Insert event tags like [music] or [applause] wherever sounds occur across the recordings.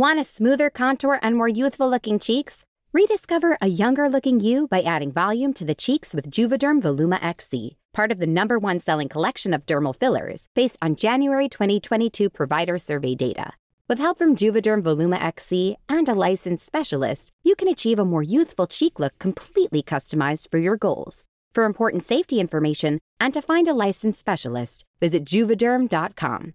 Want a smoother contour and more youthful looking cheeks? Rediscover a younger looking you by adding volume to the cheeks with Juvederm Voluma XC, part of the number one selling collection of dermal fillers based on January 2022 provider survey data. With help from Juvederm Voluma XC and a licensed specialist, you can achieve a more youthful cheek look completely customized for your goals. For important safety information and to find a licensed specialist, visit juvederm.com.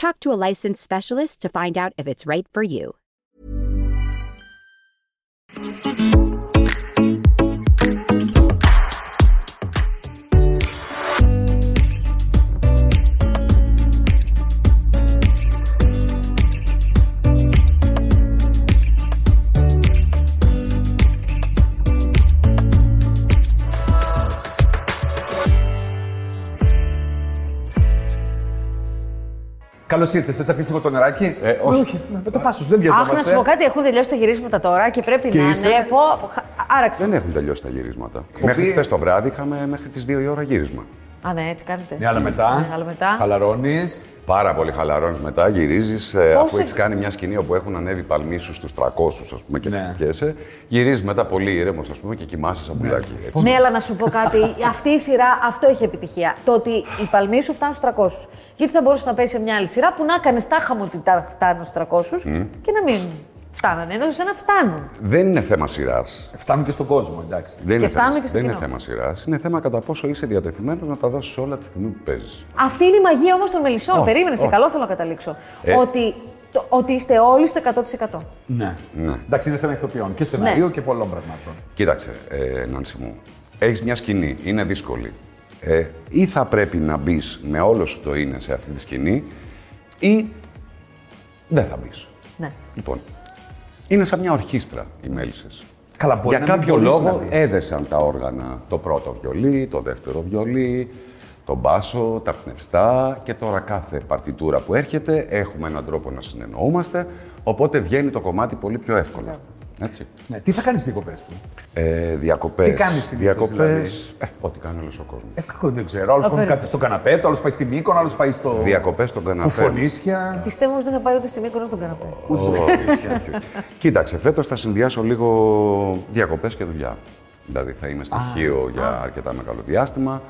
Talk to a licensed specialist to find out if it's right for you. Καλώς ήρθατε. Θες να πεις λίγο το νεράκι; Ε, όχι. Με το πάσος, δεν Αχ, να πιαζόμαστε. σου πω κάτι, έχουν τελειώσει τα γυρίσματα τώρα και πρέπει Και να είσαι; είναι. Πω, χα- άραξε. Δεν έχουν τελειώσει τα γυρίσματα. Μέχρι χθες το βράδυ είχαμε μέχρι τις 2 η ώρα γύρισμα. Α, ναι, έτσι κάνετε. Ναι, αλλά μετά. Ναι, αλλά μετά. Χαλαρώνεις. Πάρα πολύ χαλαρώνεις μετά, γυρίζεις. αφού Πόσο- έχεις κάνει μια σκηνή όπου έχουν ανέβει παλμοί σου στους 300, ας πούμε, και Ναι. χτυπιέσαι. Γυρίζεις μετά πολύ ήρεμος, ας πούμε, και κοιμάσαι σαν πουλάκι. έτσι. Ναι, αλλά να σου πω κάτι. Αυτή η σειρά, αυτό έχει επιτυχία. Το ότι οι παλμοί σου φτάνουν στους 300. Γιατί θα μπορούσε να πέσει σε μια άλλη σειρά που να έκανε τάχαμο ότι τα φτάνουν στους 300 και να μην φτάνανε. Ενώ σε ένα φτάνουν. Δεν είναι θέμα σειράς. Φτάνουν και στον κόσμο, εντάξει. Δεν, είναι φτάνουν θέμα, και στο δεν είναι κοινό. θέμα σειράς. Είναι θέμα κατά πόσο είσαι διατεθειμένος να τα δώσεις όλα τη στιγμή που παίζεις. Αυτή είναι η μαγεία όμως των μελισσών. Όχι, Περίμενε, σε όχι. καλό θέλω να καταλήξω. Ε. Ότι, το, ότι είστε όλοι στο 100%. Ναι. Ναι. Εντάξει, είναι θέμα ηθοποιών και σενάριου Ναι. και πολλών πραγμάτων. Κοίταξε, ε, Νάνση μου. Έχεις μια σκηνή, είναι δύσκολη. Ε, ή θα πρέπει να μπεις με όλο σου το είναι σε αυτή τη σκηνή, ή δεν θα μπεις. Ναι. Λοιπόν, είναι σαν μια ορχήστρα οι μέλισσες. Καλά, μπορεί Για να μην κάποιο μπορείς να λόγο δεις. έδεσαν τα όργανα το πρώτο βιολί, το δεύτερο βιολί, το μπάσο, τα πνευστά και τώρα κάθε παρτιτούρα που έρχεται έχουμε έναν τρόπο να συνεννοούμαστε, οπότε βγαίνει το κομμάτι πολύ πιο εύκολα. Έτσι. Ναι. Τι θα κάνεις στι διακοπές σου; Ε, διακοπές. Τι κάνεις συνήθως, Διακοπές, δηλαδή; ε, ό,τι κάνει όλος ο κόσμος. Ε, κακό, δεν ξέρω. Άλλος κόβει κάτι στο καναπέ, το άλλος πάει στη Μύκονο, άλλος πάει στο. Διακοπές στον καναπέ. Κουφονίσια. Πιστεύω ότι δεν θα πάει ούτε στη Μύκονο στον καναπέ. Κοίταξε, φέτος θα συνδυάσω λίγο διακοπές και δουλειά. Δηλαδή θα είμαι στο Χίο για αρκετά μεγάλο διάστημα,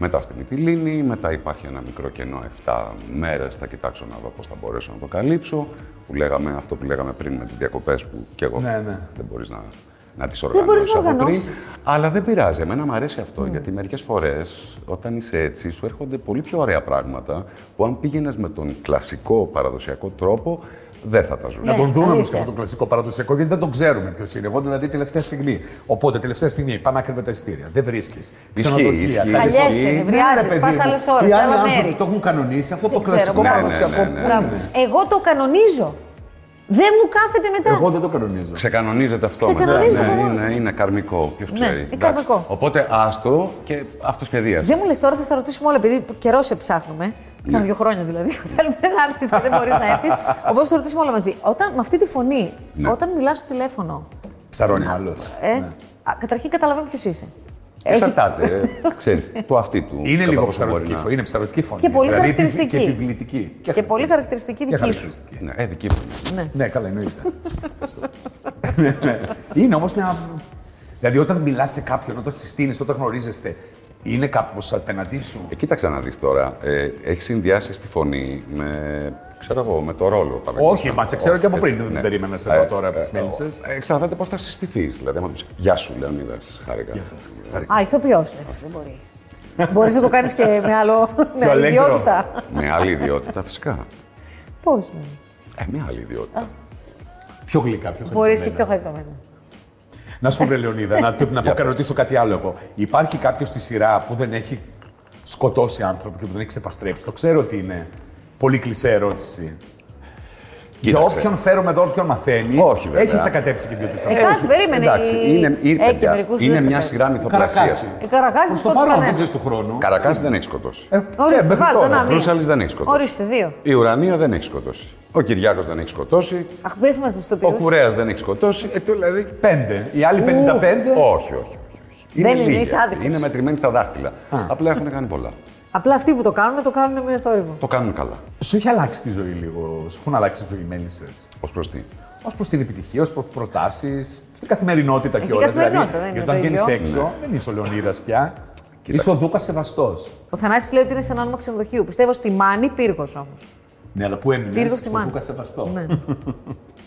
μετά στην Μυτιλίνη, μετά υπάρχει ένα μικρό κενό 7 μέρες, θα κοιτάξω να δω πώς θα μπορέσω να το καλύψω, που λέγαμε, αυτό που λέγαμε πριν με τις διακοπές που και εγώ Ναι, ναι. δεν μπορείς να, να τις μπορείς οργανώσεις να από πριν. οργανώσεις. Αλλά δεν πειράζει, εμένα μου αρέσει αυτό, γιατί μερικές φορές όταν είσαι έτσι σου έρχονται πολύ πιο ωραία πράγματα που αν πήγαινες με τον κλασικό παραδοσιακό τρόπο δεν θα τα ζούσε. Να τον δούμε όμως και αλήθεια. αυτό το κλασικό παραδοσιακό, γιατί δεν τον ξέρουμε ποιος είναι. Εγώ δηλαδή τελευταία στιγμή. Οπότε τελευταία στιγμή πάνε άκρη με τα ειστήρια. Δεν βρίσκεις. ισχύει. Χαλιέσαι, ισχύει. νευριάζεις, πας άλλες ώρες, Οι άλλα άλλοι άνθρωποι μέρη. το έχουν κανονίσει αυτό το Δεν ξέρω, κλασικό εγώ Ναι, παραδοσιακό. ναι, ναι, ναι. που Μπράβο είναι. τους. Εγώ το κανονίζω. Δεν μου κάθεται μετά. Εγώ δεν το κανονίζω. Ξεκανονίζεται αυτό. Ξεκανονίζεται ναι, από είναι, μόνο. είναι καρμικό. Ποιος Ναι, ξέρει. είναι Εντάξει. καρμικό. Οπότε άστο και αυτοσχεδίασε. Δεν μου λες τώρα, θα στα ρωτήσουμε όλα, επειδή καιρό σε ψάχνουμε. Ναι. Κάνα δύο χρόνια δηλαδή. [laughs] Θέλουμε να έρθεις και δεν μπορείς να έρθεις. Οπότε θα τα ρωτήσουμε όλα μαζί. Όταν, με αυτή τη φωνή, Ναι. όταν μιλάς στο τηλέφωνο, Ψαρώνει άλλος. ε, α, καταρχήν καταλαβαίνω ποιος είσαι. Έχει- Εξαρτάται. ε, [laughs] ξέρεις, το αυτή του. Είναι κατά λίγο πόσο μπορεί ψαρωτική να- φωνή. Είναι ψαρωτική φωνή. Και πολύ Δηλαδή, χαρακτηριστική. Και επιβλητική. Και πολύ χαρακτηριστική Και δική σου. χαρακτηριστική. Ναι, ε, δική μου. Ναι. Ναι, καλά, εννοείται. [laughs] Ναι. είναι όμως μια. Δηλαδή, όταν μιλάς σε κάποιον, όταν συστήνεις, όταν γνωρίζεστε, είναι κάπω απέναντί σου. Ε, κοίταξε να δεις τώρα. Ε, έχεις συνδυάσει τη φωνή με, ξέρω εγώ, με το ρόλο. Όχι, μα σε ξέρω και από Έτσι, πριν. Δεν ναι. περίμενα σε εδώ Ε, τώρα από τι ε, μέλισσε. ε, Εξαρτάται πώς θα συστηθείς. Δηλαδή, άμα του πεις, Γεια σου, Λεωνίδας, χάρηκα. Α, ηθοποιός δεν μπορεί. Μπορείς να το κάνεις και με άλλο. [laughs] με άλλη αλέγγυρο. ιδιότητα. Με άλλη ιδιότητα, φυσικά. Πώς. Ε, μια άλλη ιδιότητα. Πιο γλυκά, πιο Μπορείς και χαριτωμένα. πιο χαριτωμένα. Να σου πω, βρε Λεωνίδα, να, να, πω, να ρωτήσω κάτι άλλο εγώ. Υπάρχει κάποιος στη σειρά που δεν έχει σκοτώσει άνθρωπο και που δεν έχεις ξεπαστρέψει. Το ξέρω ότι είναι πολύ κλεισέ ερώτηση. Για Κοίταξε. όποιον φέρουμε εδώ, όποιον μαθαίνει, Όχι, βέβαια. έχεις ακατέψει και δύο-τρεις Ε, κάτσε, περίμενε. Εντάξει, η- είναι, είναι, Έχει παιδιά, μερικούς είναι δύο μια σκοτές. σειρά μυθοπλασίας. Καρακάση. Η Καρακάση Προς το σκότωσε παρόν, δεν κανένα. ξέρει του χρόνου. Καρακάση δεν έχει σκοτώσει. Ε, Ορίστε, μέχρι βάλτε, τώρα. να, Ο μία. Μπρούσαλης δεν έχει σκοτώσει. Ορίστε, δύο. Η Ουρανία δεν έχει σκοτώσει. Ο Κυριάκος δεν έχει σκοτώσει. Αχ, πες μας τους Ο τοπιούς. Κουρέας δεν έχει σκοτώσει. Ε, το δηλαδή. Πέντε. Οι άλλοι 55. Όχι, όχι. όχι. όχι. Δεν είναι, λίγοι είσαι αυτοί. άδικος. Είναι μετρημένοι στα δάχτυλα. Απλά έχουν κάνει πολλά. Απλά αυτοί που το κάνουν, το κάνουν με θόρυβο. Το κάνουν καλά. Σου έχει αλλάξει τη ζωή λίγο. Σου έχουν αλλάξει τη ζωή οι μέλισσες; Ω προς τι; Ω προς την επιτυχία, ως προς προτάσεις, στην καθημερινότητα Έχει κιόλας. καθημερινότητα, δεν είναι γιατί το όταν βγαίνεις ίδιο. έξω, δεν είσαι ο Λεωνίδας πια. Είσαι ο Δούκας Σεβαστός. Ο Θανάσης λέει ότι είναι σε ένα όνομα ξενοδοχείου. Πιστεύω στη Μάνη πύργος όμως. Ναι, αλλά πού έμεινες; Πύργο στη Ο Μάνη. Δούκα Σεβαστό. Ναι.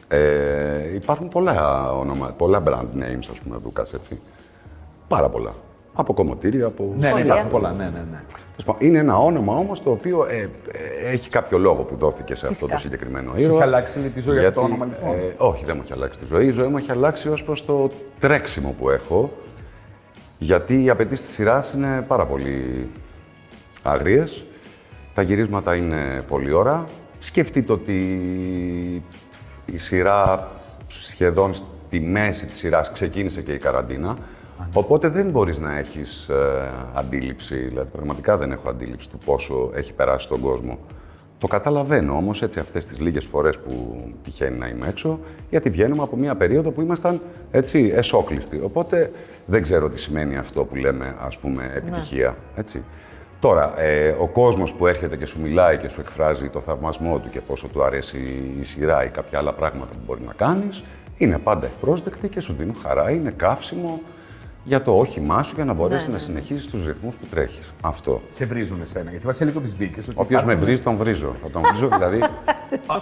Ε, υπάρχουν πολλά, όνομα, πολλά brand names, ας πούμε, Δούκας, έτσι. Πάρα πολλά. Από κομμωτήρια, από... Ναι, ναι, Σχολεία. υπάρχουν πολλά. Ναι, ναι, ναι. Τέλος πάντων, Είναι ένα όνομα όμως το οποίο ε, ε, έχει κάποιο λόγο που δόθηκε σε αυτό Φυσικά. το συγκεκριμένο Σου ήρωα. έχει αλλάξει λέει, τη ζωή αυτό το όνομα, λοιπόν; ε, όχι, δεν μου έχει αλλάξει τη ζωή. Η ζωή μου έχει αλλάξει ως προς το τρέξιμο που έχω. Γιατί οι απαιτήσεις της σειράς είναι πάρα πολύ άγριες. Τα γυρίσματα είναι πολλή ώρα. Σκεφτείτε ότι η σειρά σχεδόν στη μέση της σειράς ξεκίνησε και η καραντίνα. Οπότε δεν μπορείς να έχεις ε, αντίληψη, δηλαδή πραγματικά δεν έχω αντίληψη του πόσο έχει περάσει στον κόσμο. Το καταλαβαίνω όμως έτσι αυτές τις λίγες φορές που τυχαίνει να είμαι έξω, γιατί βγαίνουμε από μια περίοδο που ήμασταν έτσι εσόκλειστοι. Οπότε δεν ξέρω τι σημαίνει αυτό που λέμε ας πούμε επιτυχία. Έτσι. Τώρα, ε, ο κόσμος που έρχεται και σου μιλάει και σου εκφράζει το θαυμασμό του και πόσο του αρέσει η σειρά ή κάποια άλλα πράγματα που μπορεί να κάνεις, είναι πάντα ευπρόσδεκτοι και σου δίνουν χαρά, είναι καύσιμο για το όχημά σου για να μπορέσεις να συνεχίσεις τους ρυθμούς που τρέχεις. Αυτό. Σε βρίζουν εσένα. Γιατί βασίλειο λίγο μπήκε. Όποιο με βρίζει, τον βρίζω. Θα τον βρίζω, δηλαδή.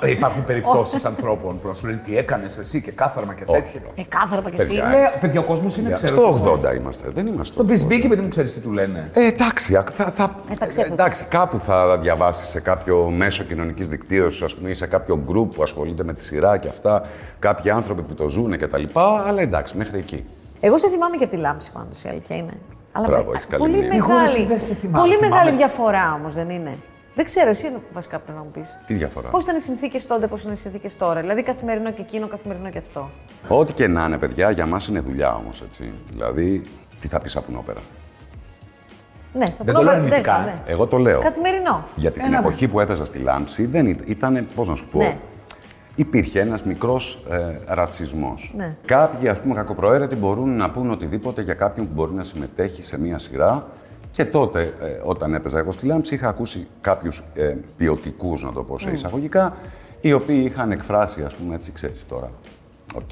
Υπάρχουν περιπτώσεις ανθρώπων που να σου λένε τι έκανες εσύ και κάθαρμα και τέτοια. Ε, κάθαρα και εσύ. Παιδιά, Λέει, παιδιά, ο κόσμος είναι ξέρω. Στο 80 είμαστε, δεν είμαστε. Στον στο 80. Μπισμπίκη, παιδί μου, ξέρεις τι του λένε. Ε, εντάξει, α- θα, θα, Ε, θα ξέρετε. εντάξει, κάπου θα διαβάσεις σε κάποιο μέσο κοινωνικής δικτύωσης, ας πούμε, ή σε κάποιο group που ασχολείται με τη σειρά και αυτά, κάποιοι άνθρωποι που το ζουν κτλ. Αλλά εντάξει, μέχρι εκεί. Εγώ σε θυμάμαι και από τη λάμψη πάντως, η αλήθεια είναι. Αλλά Μπράβο, με- έχεις καλή πολύ μνήμη. Εγώ μεγάλη, εσύ δεν σε θυμάμαι. πολύ Θυμάμαι. μεγάλη διαφορά όμως δεν είναι; Δεν ξέρω, εσύ βασικά πρέπει να μου πεις. Τι διαφορά; Πώς ήταν οι συνθήκες τότε, πώς είναι οι συνθήκες τώρα; Δηλαδή καθημερινό και εκείνο, καθημερινό και αυτό. Ό,τι και να είναι, παιδιά, για μας είναι δουλειά όμως, έτσι. Δηλαδή, τι θα πεις σαπουνόπερα. Ναι, στο Δεν το πρώτο- λέω αρνητικά, ναι. Εγώ το λέω. Καθημερινό. Γιατί στην Ένα- εποχή που έπαιζα στη Λάμψη δεν ήταν, ήταν πώς να σου πω, Ναι. υπήρχε ένας μικρός ε, ρατσισμός. Ναι. Κάποιοι, ας πούμε, κακοπροαίρετοι μπορούν να πούν οτιδήποτε για κάποιον που μπορεί να συμμετέχει σε μία σειρά και τότε, ε, όταν έπαιζα εγώ στη Λάμψη, είχα ακούσει κάποιους ε, ποιοτικούς, να το πω σε εισαγωγικά, οι οποίοι είχαν εκφράσει, ας πούμε, έτσι, ξέρεις τώρα. Οκ.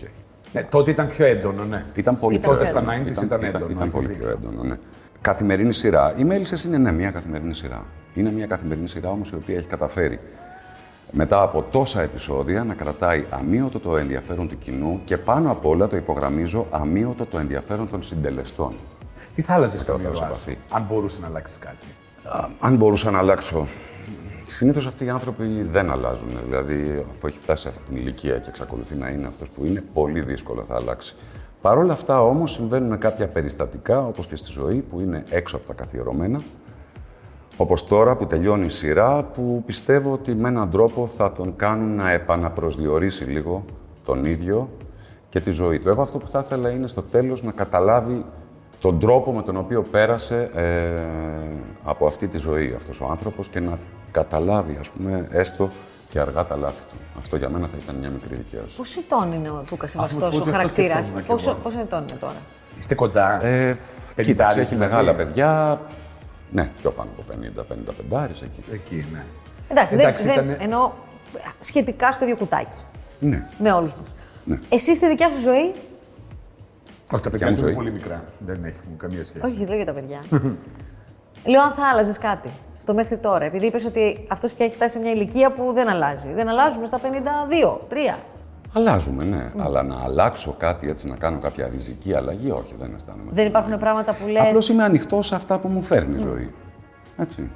Ναι, τότε ήταν πιο έντονο, ναι. Ήταν πολύ Ήταν πιο τότε έντονο. στα 90s ήταν έντονο, Ήταν, έχεις πολύ δίκιο. πιο έντονο, ναι. Καθημερινή σειρά. Οι Μέλισσες είναι ναι, μια καθημερινή σειρά. Είναι μια καθημερινή σειρά όμως η οποία έχει καταφέρει μετά από τόσα επεισόδια να κρατάει αμείωτο το ενδιαφέρον του κοινού και πάνω απ' όλα το υπογραμμίζω αμείωτο το ενδιαφέρον των συντελεστών. Τι θα άλλαζες στο Κρατάω μυαλό σε σου, επαφή. αν μπορούσε να αλλάξει κάτι; Α, Αν μπορούσα να αλλάξω. Συνήθως αυτοί οι άνθρωποι δεν αλλάζουν. Δηλαδή, αφού έχει φτάσει σε αυτή την ηλικία και εξακολουθεί να είναι αυτός που είναι, πολύ δύσκολα θα αλλάξει. Παρ' όλα αυτά όμως συμβαίνουν κάποια περιστατικά, όπως και στη ζωή, που είναι έξω από τα καθιερωμένα. Όπως τώρα που τελειώνει η σειρά, που πιστεύω ότι με έναν τρόπο θα τον κάνουν να επαναπροσδιορίσει λίγο τον ίδιο και τη ζωή του. Εγώ αυτό που θα ήθελα είναι στο τέλος να καταλάβει τον τρόπο με τον οποίο πέρασε ε, από αυτή τη ζωή αυτός ο άνθρωπος και να καταλάβει, ας πούμε, έστω και αργά τα λάθη του. Αυτό για μένα θα ήταν μια μικρή δικαίωση. Πόσο ετών είναι ο Τούκας Σεβαστό, μου ο αυτό χαρακτήρας; σκεφτόμουν κι Πόσο, εγώ. πόσο ετών είναι τώρα; Είστε κοντά. Ε, Πενηντάρης κοίταξε, έχει δηλαδή. μεγάλα παιδιά. Ναι, πιο πάνω από 50-55 εκεί. Εκεί, ναι. Εντάξει, Εντάξει, δεν, δεν, ήτανε- εννοώ σχετικά στο ίδιο κουτάκι. Ναι. Με όλους μας. Ναι. Εσύ στη δικιά σου ζωή. Όχι, τα παιδιά μου μου είναι ζωή. πολύ μικρά. Δεν έχει καμία σχέση. Όχι, λέω για τα παιδιά. [laughs] λέω αν θα άλλαζες κάτι στο μέχρι τώρα. Επειδή είπες ότι αυτός πια έχει φτάσει σε μια ηλικία που δεν αλλάζει. Δεν αλλάζουμε στα 52, 3. Αλλάζουμε, ναι. Αλλά να αλλάξω κάτι έτσι, να κάνω κάποια ριζική αλλαγή, όχι, δεν αισθάνομαι. Δεν υπάρχουν πράγματα που λες. Απλώς είμαι ανοιχτός σε αυτά που μου φέρνει η ζωή. Έτσι.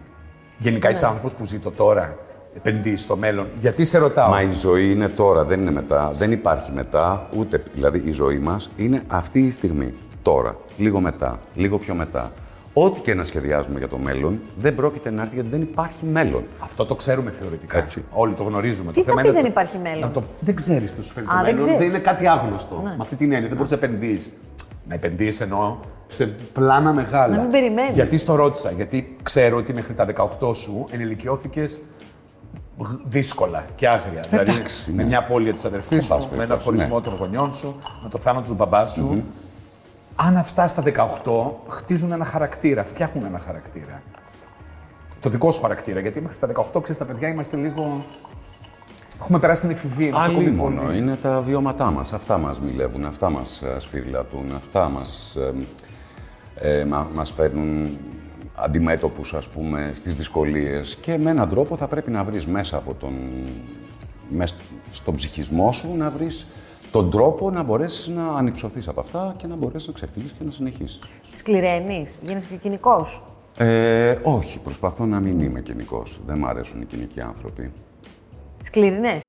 Γενικά είσαι άνθρωπος που ζει το τώρα, επενδύει στο μέλλον. Γιατί σε ρωτάω; Μα η ζωή είναι τώρα, δεν είναι μετά. Δεν υπάρχει μετά, ούτε. Δηλαδή η ζωή μας είναι αυτή η στιγμή. Τώρα. Λίγο μετά. Λίγο πιο μετά. ό,τι και να σχεδιάζουμε για το μέλλον, δεν πρόκειται να έρθει γιατί δεν υπάρχει μέλλον. Αυτό το ξέρουμε θεωρητικά. Έτσι. Όλοι το γνωρίζουμε. Τι το θα πει είναι δεν το- υπάρχει μέλλον; Να το... Δεν ξέρεις τι σου φέρει το Α, δεν μέλλον. ξέρεις. Δεν είναι κάτι άγνωστο. Ναι. Με αυτή την έννοια δεν μπορείς να επενδύσει. Να επενδύσει εννοώ σε πλάνα μεγάλα. Να μην περιμένεις. Γιατί στο ρώτησα, Γιατί ξέρω ότι μέχρι τα 18 σου ενηλικιώθηκες δύσκολα και άγρια. δηλαδή ναι. με μια απώλεια τη αδερφή Εν σου, πάση με ένα περιπτώσει, χωρισμό ναι. των γονιών σου, με το θάνατο του μπαμπά σου. Αν αυτά στα 18 χτίζουν ένα χαρακτήρα, φτιάχνουν ένα χαρακτήρα. Το δικό σου χαρακτήρα. Γιατί μέχρι τα 18 ξέρεις, τα παιδιά είμαστε λίγο. Έχουμε περάσει την εφηβεία. είμαστε Άλλοι ακόμη μόνο. πολύ. Είναι τα βιώματά μας. Αυτά μας μιλεύουν, αυτά μας ε, σφυριλατούν, αυτά μας, ε, ε, μα- μας φέρνουν αντιμέτωπους, ας πούμε, στις δυσκολίες. Και με έναν τρόπο θα πρέπει να βρεις μέσα από τον... Μες στον ψυχισμό σου να βρεις τον τρόπο να μπορέσεις να ανυψωθείς από αυτά και να μπορέσεις να ξεφύγεις και να συνεχίσεις. Σκληραίνεις, γίνεσαι πιο κοινικός; Ε, όχι, προσπαθώ να μην είμαι κοινικός. Δεν μ' αρέσουν οι κοινικοί άνθρωποι. Σκληρινές;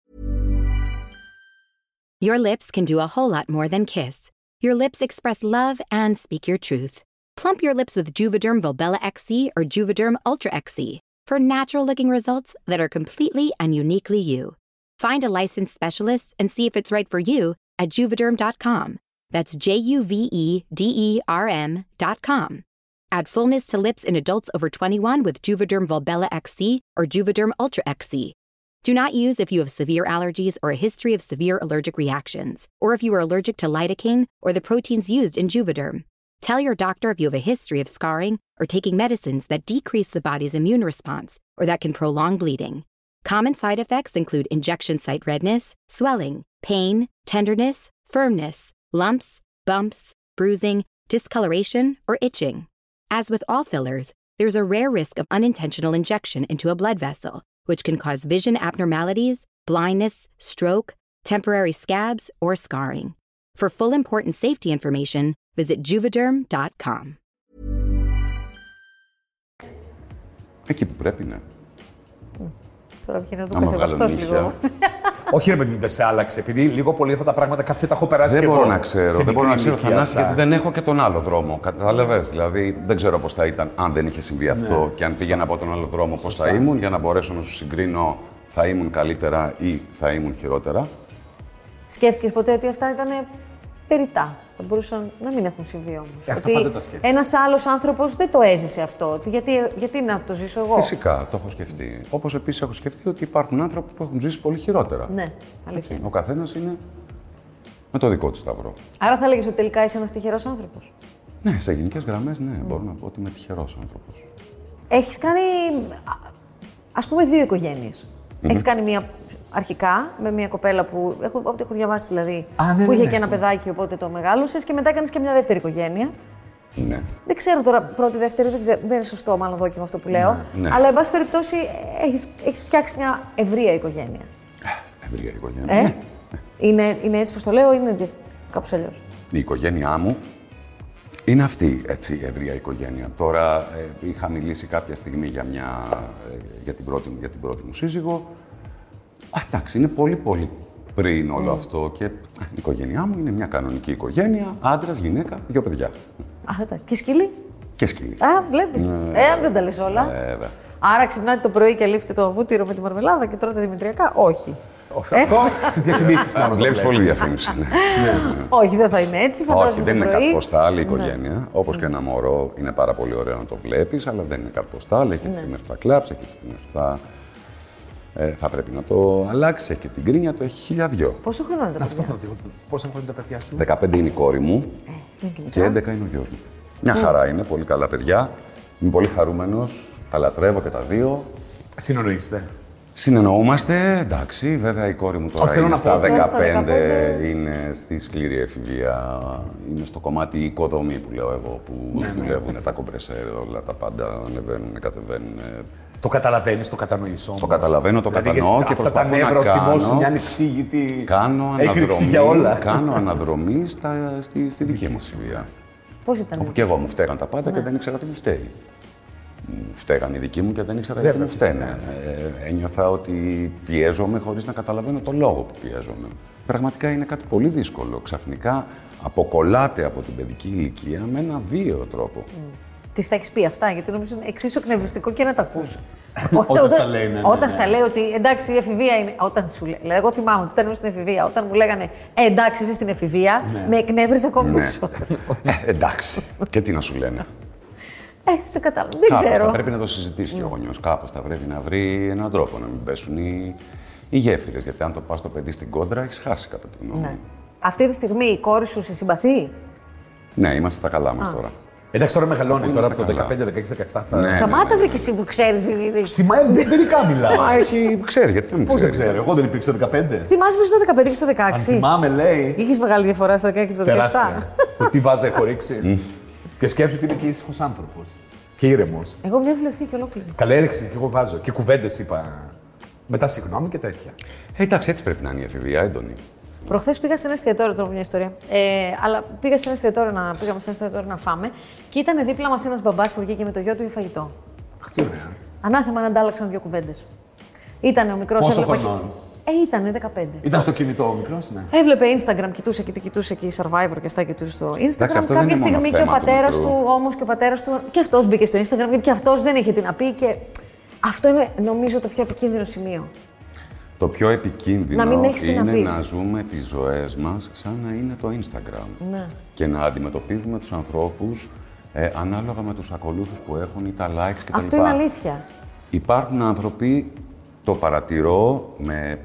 Your lips can do a whole lot more than kiss. Your lips express love and speak your truth. Plump your lips with Juvederm Volbella XC or Juvederm Ultra XC for natural looking results that are completely and uniquely you. Find a licensed specialist and see if it's right for you at juvederm.com. That's J U V E D E R M.com. Add fullness to lips in adults over 21 with Juvederm Volbella XC or Juvederm Ultra XC. Do not use if you have severe allergies or a history of severe allergic reactions, or if you are allergic to lidocaine or the proteins used in Juvederm. Tell your doctor if you have a history of scarring or taking medicines that decrease the body's immune response or that can prolong bleeding. Common side effects include injection site redness, swelling, pain, tenderness, firmness, lumps, bumps, bruising, discoloration, or itching. As with all fillers, there's a rare risk of unintentional injection into a blood vessel, which can cause vision abnormalities, blindness, stroke, temporary scabs, or scarring. For full important safety information, visit juvederm.com. Εκεί που πρέπει, ναι. Τώρα βγαίνει ο Άμα Δούκας βγάλω Σεβαστό νύχια. λίγο. [laughs] Όχι, ρε παιδί μου, δεν σε άλλαξε. Επειδή λίγο πολύ αυτά τα πράγματα κάποια τα έχω περάσει Δεν και μπορώ εγώ. να ξέρω. σε Δεν μπορώ να μικρή ξέρω, ηλικία Θανάση, αυτά. γιατί δεν έχω και τον άλλο δρόμο. Κατάλαβες; Δηλαδή, δεν ξέρω πώς θα ήταν αν δεν είχε συμβεί αυτό και αν πήγαινα από τον άλλο δρόμο, πώς θα ήμουν, για να μπορέσω να σου συγκρίνω θα ήμουν καλύτερα ή θα ήμουν χειρότερα. Σκέφτηκες ποτέ ότι αυτά ήταν περιτά. Θα μπορούσαν να μην έχουν συμβεί όμως. Ε, αυτά πάντα τα σκέφτεσαι. ένας άλλος άνθρωπος δεν το έζησε αυτό. Ότι Γιατί, γιατί να το ζήσω εγώ; Φυσικά, το έχω σκεφτεί. Όπως επίσης έχω σκεφτεί ότι υπάρχουν άνθρωποι που έχουν ζήσει πολύ χειρότερα. Ναι, αλήθεια. Ο καθένας είναι με το δικό του σταυρό. Άρα θα έλεγες ότι τελικά είσαι ένας τυχερός άνθρωπος; Ναι, σε γενικές γραμμές, ναι, μπορώ να πω ότι είμαι τυχερός άνθρωπος. Έχεις κάνει, α πούμε, δύο οικογένειες. Έχει κάνει μία αρχικά με μία κοπέλα που. Έχω, ό,τι έχω διαβάσει δηλαδή. Α, ναι, που ναι, είχε ναι. και ένα παιδάκι, οπότε το μεγάλωσες και μετά έκανε και μια δεύτερη οικογένεια. Ναι. Δεν ξέρω τώρα, πρώτη, δεύτερη, δεν, ξέρω, δεν είναι σωστό μάλλον δόκιμο αυτό που λέω. ναι. Αλλά, εν πάση περιπτώσει, έχεις, έχεις φτιάξει μια ευρεία οικογένεια. Ευρεία οικογένεια. Ε; Ναι. Είναι, είναι έτσι πως το λέω ή είναι δια- κάπως αλλιώς; Η οικογένειά μου είναι αυτή, έτσι, η ευρεία οικογένεια. Τώρα ε, είχα μιλήσει κάποια στιγμή για, μια, ε, για, την πρώτη, μου- για την πρώτη μου σύζυγο. Α, εντάξει, είναι πολύ πολύ πριν όλο αυτό και α, η οικογένειά μου είναι μια κανονική οικογένεια, άντρας, γυναίκα, δύο παιδιά. Α, εντάξει. Και σκυλί. Και σκυλί. Α, βλέπεις. Ε, αν δεν τα λες όλα. Ναι. Βέβαια. Άρα ξυπνάτε το πρωί και λήφετε το βούτυρο με τη μαρμελάδα και τρώτε δημητριακά; Όχι. Όχι, Αυτό στις διαφημίσεις μόνο. το Βλέπεις βλέπω. πολύ διαφήμιση. ναι. Όχι, δεν θα είναι έτσι. Φαντάζομαι Όχι, δεν το είναι πρωί. κατποστάλ η οικογένεια. Όπως και ένα μωρό είναι πάρα πολύ ωραίο να το βλέπεις, αλλά δεν είναι κατποστάλ. Έχει τι στιγμέ που θα κλάψει, έχει τι στιγμέ που θα, ε, θα πρέπει να το αλλάξει. Έχει την κρίνια του, έχει χιλιαδιό. Πόσο χρόνο είναι το Αυτό παιδί. θα ρωτήσω. Πόσα χρόνια είναι τα παιδιά σου; 15 είναι η κόρη μου Δεν είναι και 11 είναι ο γιος μου. Μια χαρά είναι, πολύ καλά παιδιά. Είμαι πολύ χαρούμενος. Τα λατρεύω και τα δύο. Συνεννοείστε. Συνεννοούμαστε, εντάξει, βέβαια η κόρη μου τώρα Όχι, θέλω είναι να στα πω. 15, Είναι στα 15. είναι στη σκληρή εφηβεία, είναι στο κομμάτι οικοδομή που λέω εγώ, που Ναι, δουλεύουν τα κομπρεσέρ, όλα τα πάντα ανεβαίνουν, κατεβαίνουν. Το καταλαβαίνεις, το κατανοείς όμως. Το καταλαβαίνω, το δηλαδή, κατανοώ γιατί και Αυτά τα προσπαθώ να νεύρα, ο θυμό κάνω- μια ανεξήγητη Κάνω έκρηξη αναδρομή, για όλα. κάνω αναδρομή στα, στη, στη δική μου εφηβεία. Πώς ήταν. Όπου και εγώ μου φταίγαν τα πάντα και δεν ήξερα τι μου φταίει. Μου φταίγαν οι δικοί μου και δεν ήξερα Βέβαια, γιατί μου φταίνε. Ε, ένιωθα ότι πιέζομαι χωρίς να καταλαβαίνω το λόγο που πιέζομαι. Πραγματικά είναι κάτι πολύ δύσκολο. Ξαφνικά αποκολλάται από την παιδική ηλικία με ένα βίαιο τρόπο. Τη τα έχεις πει αυτά, γιατί νομίζω είναι εξίσου εκνευριστικό και να τα ακούς. Όταν στα λέει, ναι, ναι, Όταν ναι. στα λέει ότι εντάξει η εφηβεία είναι. Όταν σου λέει. Δηλαδή, εγώ θυμάμαι ότι ήταν στην εφηβεία. Όταν μου λέγανε ε, εντάξει είσαι στην εφηβεία, με εκνεύριζε ακόμη Ναι. περισσότερο. Ε, εντάξει. και τι να σου λένε. [laughs] Ε, σε κατάλαβα. Δεν Κάπως ξέρω. θα πρέπει να το συζητήσει και ο γονιός. Κάπως θα πρέπει να βρει έναν τρόπο να μην πέσουν οι, οι γέφυρες. Γιατί αν το πας το παιδί στην κόντρα, έχεις χάσει κατά τη γνώμη Ναι. μου. Αυτή τη στιγμή η κόρη σου σε συμπαθεί; Ναι, είμαστε στα καλά μας τώρα. Εντάξει, τώρα μεγαλώνει. Πού Τώρα από είμαστε το καλά. 15, 16, 17 θα. Ναι. Καμάτα βρήκε εσύ που ξέρεις, Βιλίδη. Θυμάμαι εμπειρικά μιλάω. Μα έχει, ξέρει, γιατί να μην Πώς δεν ξέρει. ξέρω, εγώ δεν υπήρξα 15. Θυμάσαι που στο 15 και στο 16. Αν θυμάμαι, λέει. Είχες μεγάλη διαφορά στο 16 και το 17. Τεράστια. το τι βάζει έχω ρίξει. Και σκέψου ότι είμαι και ήσυχος άνθρωπος. Και ήρεμος. Εγώ μια βιβλιοθήκη ολόκληρη. Καλέ έριξε και εγώ βάζω. Και κουβέντες είπα. Μετά συγγνώμη και τέτοια. Ε, εντάξει, έτσι πρέπει να είναι η εφηβεία, έντονη. Προχθές πήγα σε ένα εστιατόριο, τώρα μια ιστορία. Ε, αλλά πήγα σε ένα εστιατόριο να, πήγαμε σε ένα εστιατόριο να φάμε και ήταν δίπλα μας ένας μπαμπάς που βγήκε με το γιο του για φαγητό. Τι ωραία. Ανάθεμα να αντάλλαξαν δύο κουβέντες. Ήταν ο μικρός. Πόσο χρονών; Ε, ήταν 15. Ήταν στο κινητό ο μικρός, ναι. Έβλεπε Instagram, κοιτούσε και τι κοιτούσε εκεί, Survivor και αυτά κοιτούσε στο Instagram. αυτό δεν Κάποια είναι μόνο στιγμή και ο θέμα του πατέρας μικρού. του, όμως και ο πατέρας του, και αυτός μπήκε στο Instagram γιατί και αυτός δεν είχε τι να πει. Και αυτό είναι νομίζω το πιο επικίνδυνο σημείο. Το πιο επικίνδυνο Να μην έχεις τι να είναι πεις. να ζούμε τις ζωές μας σαν να είναι το Instagram. Ναι. Και να αντιμετωπίζουμε τους ανθρώπους ε, ανάλογα με τους ακολούθους που έχουν ή τα likes κτλ. Αυτό είναι αλήθεια. Υπάρχουν άνθρωποι, το παρατηρώ με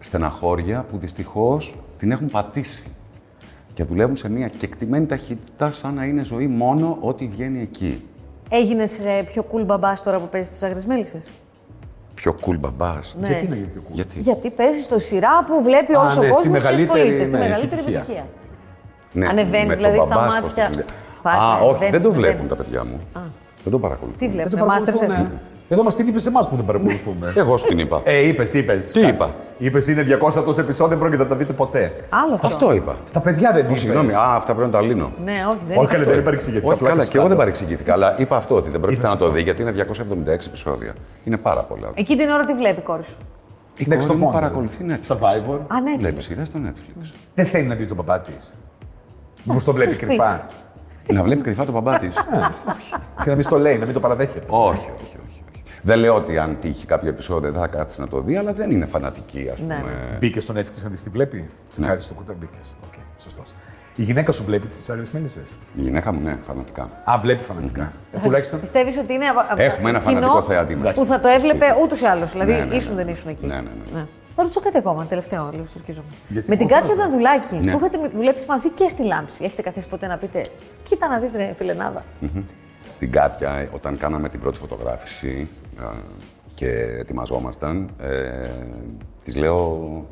στεναχώρια, που δυστυχώς την έχουν πατήσει. Και δουλεύουν σε μια κεκτημένη ταχύτητα σαν να είναι ζωή μόνο ό,τι βγαίνει εκεί. Έγινες πιο cool μπαμπάς τώρα που παίζεις στι άγριες μέλισσες; Πιο cool μπαμπάς. Ναι. Γιατί να γίνει πιο cool; Γιατί; Γιατί παίζεις στο σειρά που βλέπει Α, όλος ναι, ο στη κόσμος και οι μεγαλύτερη, πολίτε. Στη ναι, μεγαλύτερη επιτυχία. επιτυχία. Ναι, Ανεβαίνεις, με τον δηλαδή, στα μπαμπάς, πώς μάτια. το λέει. Πάλι, Α, όχι, δεν ανεβαίνεις, το βλέπουν ανεβαίνεις. τα παιδιά μου. Δεν το παρακολουθούν. Τι Δεν βλέπουν, το Masterchef. παρακολουθούν. Εδώ μας την είπες εμάς που δεν παρακολουθούμε. [laughs] Εγώ σου την είπα. Ε, είπες, είπες. Τι είπα; Είπες είναι 200 τόσα επεισόδια, δεν πρόκειται να τα δείτε ποτέ. Άλλο αυτό. Αυτό είπα. Στα παιδιά δεν Ω, είπες. Συγγνώμη, α, αυτά πρέπει να τα λύνω. Ναι, όχι, δεν Όχι, είναι. καλέ, δεν παρεξηγηθήκα. Όχι, απλά καλά, και και εγώ δεν κάτω. παρεξηγήθηκα. Αλλά είπα αυτό ότι δεν πρόκειται Είπες να το αυτό. δει γιατί είναι 276 επεισόδια. Είναι πάρα πολλά. Εκεί την ώρα τι βλέπει η κόρη σου; Η Next κόρη to μου Model. παρακολουθεί Netflix. Survivor. Α, ναι, Βλέπει Netflix. σειρές στο Netflix. Δεν θέλει να δει τον μπαμπά της. Μήπω το βλέπει [laughs] Στο κρυφά. Να βλέπει κρυφά τον μπαμπά της. Και να μην στο λέει, να μην το παραδέχεται. όχι, όχι, όχι, όχι. Δεν λέω ότι αν τύχει κάποιο επεισόδιο δεν θα κάτσει να το δει, αλλά δεν είναι φανατική, ας Ναι, πούμε. Μπήκε στο Netflix να δει τι βλέπει; Της Ναι. χάρη στο κούτα μπήκες. Οκ, σωστός. Η γυναίκα σου βλέπει τις άγριε μέλισσε. Η γυναίκα μου, ναι, φανατικά. Α, βλέπει φανατικά. Ε, τουλάχιστον. Πιστεύεις ότι είναι από- από Έχουμε ένα κοινό φανατικό θεατή μας. Που θα το έβλεπε ούτως ή άλλως. Δηλαδή, Ναι, ναι, ναι. ήσουν δεν ήσουν εκεί. Ναι, ναι, ναι. Να ρωτήσω κάτι ακόμα, τελευταίο, λίγο στορκίζομαι. Γιατί Με την εγώ Κάτια Δανδουλάκη, Ναι. που είχατε δουλέψει μαζί και στη Λάμψη, έχετε καθίσει ποτέ να πείτε, κοίτα να δεις ρε φιλενάδα. Στην Κάτια, όταν κάναμε την πρώτη φωτογράφηση α, και ετοιμαζόμασταν, ε, της λέω,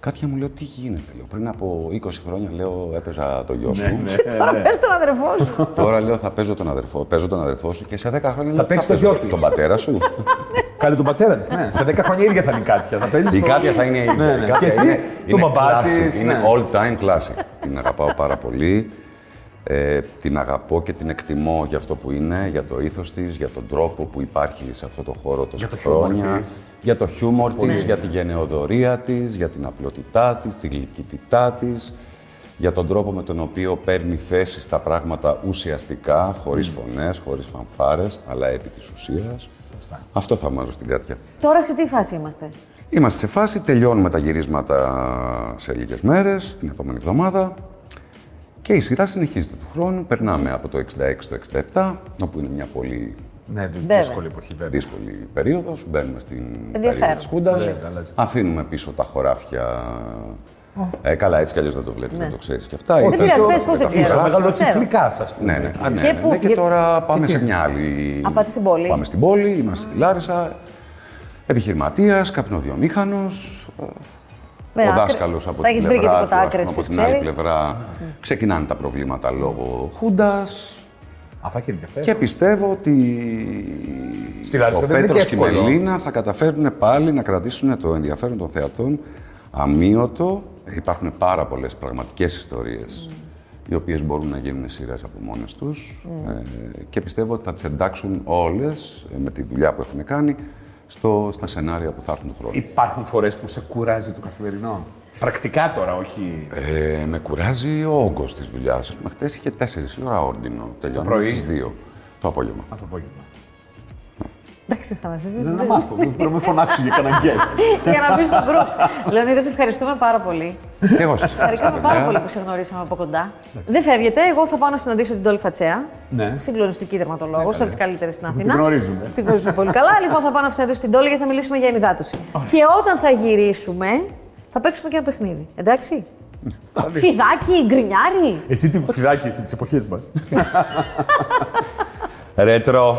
Κάτια μου λέω, τι γίνεται, λέω. Πριν από 20 χρόνια, λέω, έπαιζα το γιο σου. [laughs] Τώρα πες τον αδερφό σου. Τώρα λέω, θα παίζω τον αδερφό, παίζω τον αδερφό σου και σε 10 χρόνια Θα λέω, παίξει το παίζω γιο της. Τον πατέρα σου. [laughs] Κάνε τον πατέρα της. Ναι. Σε 10 χρόνια ίδια θα είναι η Κάτια. Θα παίζεις. Η Κάτια θα είναι η ίδια. Ναι, Η ναι. Κάτια Και εσύ, είναι- τον είναι μπαμπά classic, της, Είναι ναι. all time classic. την αγαπάω πάρα πολύ. Ε, την αγαπώ και την εκτιμώ για αυτό που είναι, για το ήθος της, για τον τρόπο που υπάρχει σε αυτό το χώρο τόσα Για το χιούμορ χρόνια. της. Για το χιούμορ της, για τη γενναιοδορία της, για την απλότητά της, τη γλυκύτητά της, για τον τρόπο με τον οποίο παίρνει θέση στα πράγματα ουσιαστικά, χωρίς φωνές, χωρίς φανφάρες, αλλά επί της ουσίας. Σωστά. Αυτό θα μάζω στην Κάτια. Τώρα σε τι φάση είμαστε; Είμαστε σε φάση, τελειώνουμε τα γυρίσματα σε λίγες μέρες, την επόμενη εβδομάδα. Και η σειρά συνεχίζεται του χρόνου. Περνάμε από το 66 στο 67, όπου είναι μια πολύ Ναι, Βέβαια. δύσκολη εποχή βέβαια. δύσκολη περίοδος. Μπαίνουμε στην Ενδιαφέρον. περίοδο της Χούντας. Βέβαια, αλλάζει. Αφήνουμε πίσω τα χωράφια. Ε, καλά, έτσι κι αλλιώς δεν το βλέπεις, δεν το ξέρεις και αυτά. Δεν Ήταν πειράζει, στο- πες πώς δεν στο- ξέρω. Μεγάλο Ξέρω. τσιφλικάς, ας πούμε. Ναι, ναι. Α, ναι, Και ναι, πού- ναι, και και- τώρα πάμε τι; σε μια άλλη. Α, πάτε στην πόλη. Πάμε στην πόλη, είμαστε στη Λάρισα. Επιχειρηματίας, καπνοβιομήχανος, Με ο άκρη- δάσκαλος από Θα την έχεις βρει και πλευρά τίποτα του, ας άκρες πούμε, που από την άλλη ξέρει. πλευρά ξεκινάνε τα προβλήματα λόγω Χούντας Α, θα έχει ενδιαφέρον. και πιστεύω ότι Στη Λάρισα ο δεν είναι Πέτρος και και η εύκολο. Μελίνα θα καταφέρουν πάλι να κρατήσουν το ενδιαφέρον των θεατών αμύωτο. Υπάρχουν πάρα πολλές πραγματικές ιστορίες οι οποίες μπορούν να γίνουν σειρές από μόνες τους ε, και πιστεύω ότι θα τις εντάξουν όλες ε, με τη δουλειά που έχουν κάνει στο, στα σενάρια που θα έρθουν του χρόνου. Υπάρχουν φορές που σε κουράζει το καθημερινό. Πρακτικά τώρα, όχι. Ε, με κουράζει ο όγκος της δουλειάς. Χθε είχε 4 η ώρα όρντινο. Τελειώνουμε Πρωί. στις 2. Το απόγευμα. Α, το απόγευμα. Εντάξει, θα μας Δεν να μάθω, δεν μπορώ να με φωνάξουν για κανένα guest. [laughs] Για να μπεις στο group. Λεωνίδα, σε ευχαριστούμε πάρα πολύ. Και εγώ σας Χαρήκαμε ευχαριστώ, πάρα παιδιά. πολύ που σε γνωρίσαμε από κοντά. Δεν φεύγετε. Εγώ θα πάω να συναντήσω την Τόλη Φατσέα. Ναι. Συγκλονιστική δερματολόγος, από τις καλύτερες στην Αθήνα. Την γνωρίζουμε. Την γνωρίζουμε πολύ καλά. [laughs] Λοιπόν, θα πάω να συναντήσω την Τόλη γιατί θα μιλήσουμε για ενυδάτωση. Και όταν θα γυρίσουμε, θα παίξουμε και ένα παιχνίδι. Εντάξει. Φιδάκι, γκρινιάρι. Εσύ τι φιδάκι, εσύ τις εποχές μας. [laughs] Ρέτρο.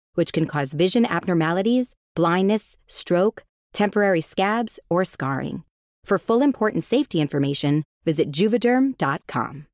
which can cause vision abnormalities, blindness, stroke, temporary scabs, or scarring. For full important safety information, visit juvederm.com.